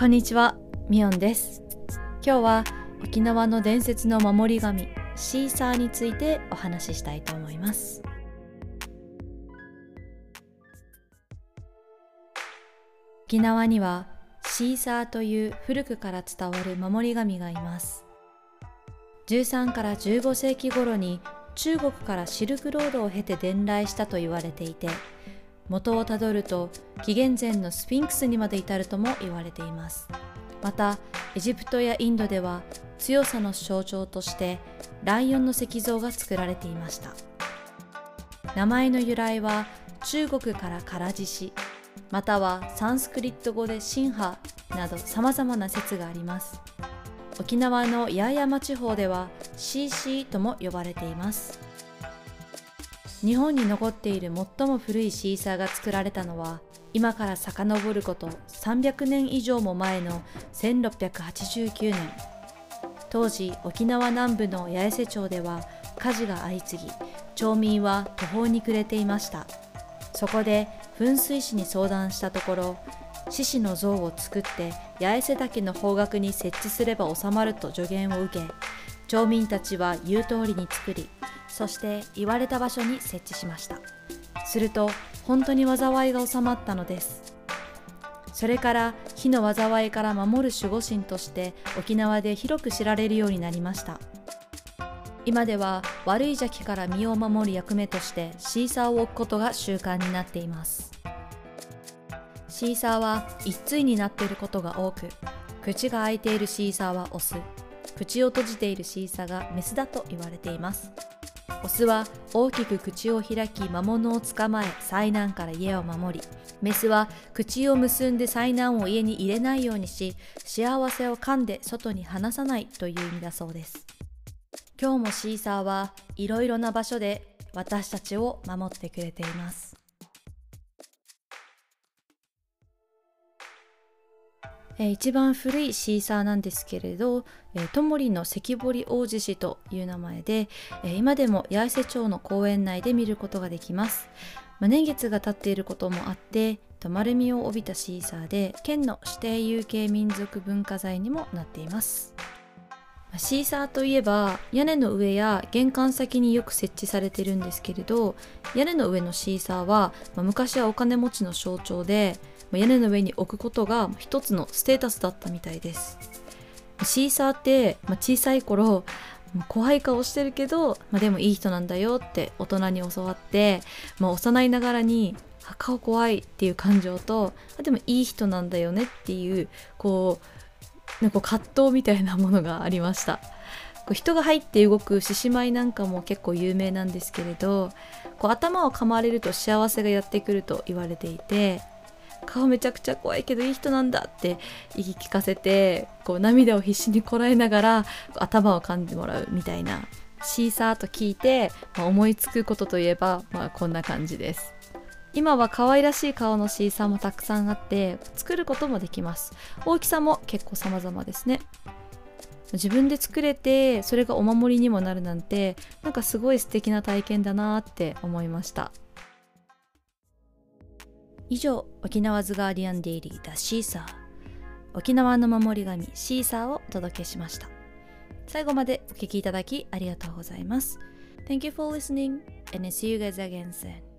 こんにちは、ミオンです。今日は沖縄の伝説の守り神シーサーについてお話ししたいと思います。沖縄にはシーサーという古くから伝わる守り神がいます。13から15世紀頃に中国からシルクロードを経て伝来したと言われていて、元をたどると紀元前のスフィンクスにまで至るとも言われています。またエジプトやインドでは強さの象徴としてライオンの石像が作られていました。名前の由来は中国から唐獅子またはサンスクリット語でシンハなど様々な説があります。沖縄の八重山地方ではシーシーとも呼ばれています。日本に残っている最も古いシーサーが作られたのは今から遡ること300年以上も前の1689年。当時沖縄南部の八重瀬町では火事が相次ぎ町民は途方に暮れていました。そこで噴水師に相談したところ獅子の像を作って八重瀬岳の方角に設置すれば収まると助言を受け町民たちは言う通りに作りそして言われた場所に設置しました。すると本当に災いが収まったのです。それから火の災いから守る守護神として沖縄で広く知られるようになりました。今では悪い邪気から身を守る役目としてシーサーを置くことが習慣になっています。シーサーは一対になっていることが多く口が開いているシーサーはオス。口を閉じているシーサがメスだと言われています。オスは大きく口を開き魔物を捕まえ災難から家を守りメスは口を結んで災難を家に入れないようにし幸せを噛んで外に離さないという意味だそうです。今日もシーサーはいろいろな場所で私たちを守ってくれています。えー一番古いシーサーなんですけれど、えー、ともりの関堀大獅子という名前で、えー今でも八重瀬町の公園内で見ることができます。まあ年月が経っていることもあって、と丸みを帯びたシーサーで、県の指定有形民族文化財にもなっています。シーサーといえば屋根の上や玄関先によく設置されてるんですけれど屋根の上のシーサーは、まあ昔はお金持ちの象徴で屋根の上に置くことが一つのステータスだったみたいです。シーサーって、まあ小さい頃怖い顔してるけど、まあ、でもいい人なんだよって大人に教わって、まあ、幼いながらに顔怖いっていう感情とでもいい人なんだよねっていうこうなんか葛藤みたいなものがありました。人が入って動く獅子舞なんかも結構有名なんですけれどこう頭を噛まれると幸せがやってくると言われていて顔めちゃくちゃ怖いけどいい人なんだって言い聞かせてこう涙を必死にこらえながら頭を噛んでもらうみたいなシーサーと聞いて、まあ思いつくことといえば、まあ、こんな感じです。今は可愛らしい顔のシーサーもたくさんあって作ることもできます。大きさも結構様々ですね。自分で作れてそれがお守りにもなるなんてなんかすごい素敵な体験だなって思いました。以上沖縄ズガーディアンデイリーダシーサー。沖縄の守り神シーサーをお届けしました。最後までお聞きいただきありがとうございます。Thank you for listening and see you guys again soon.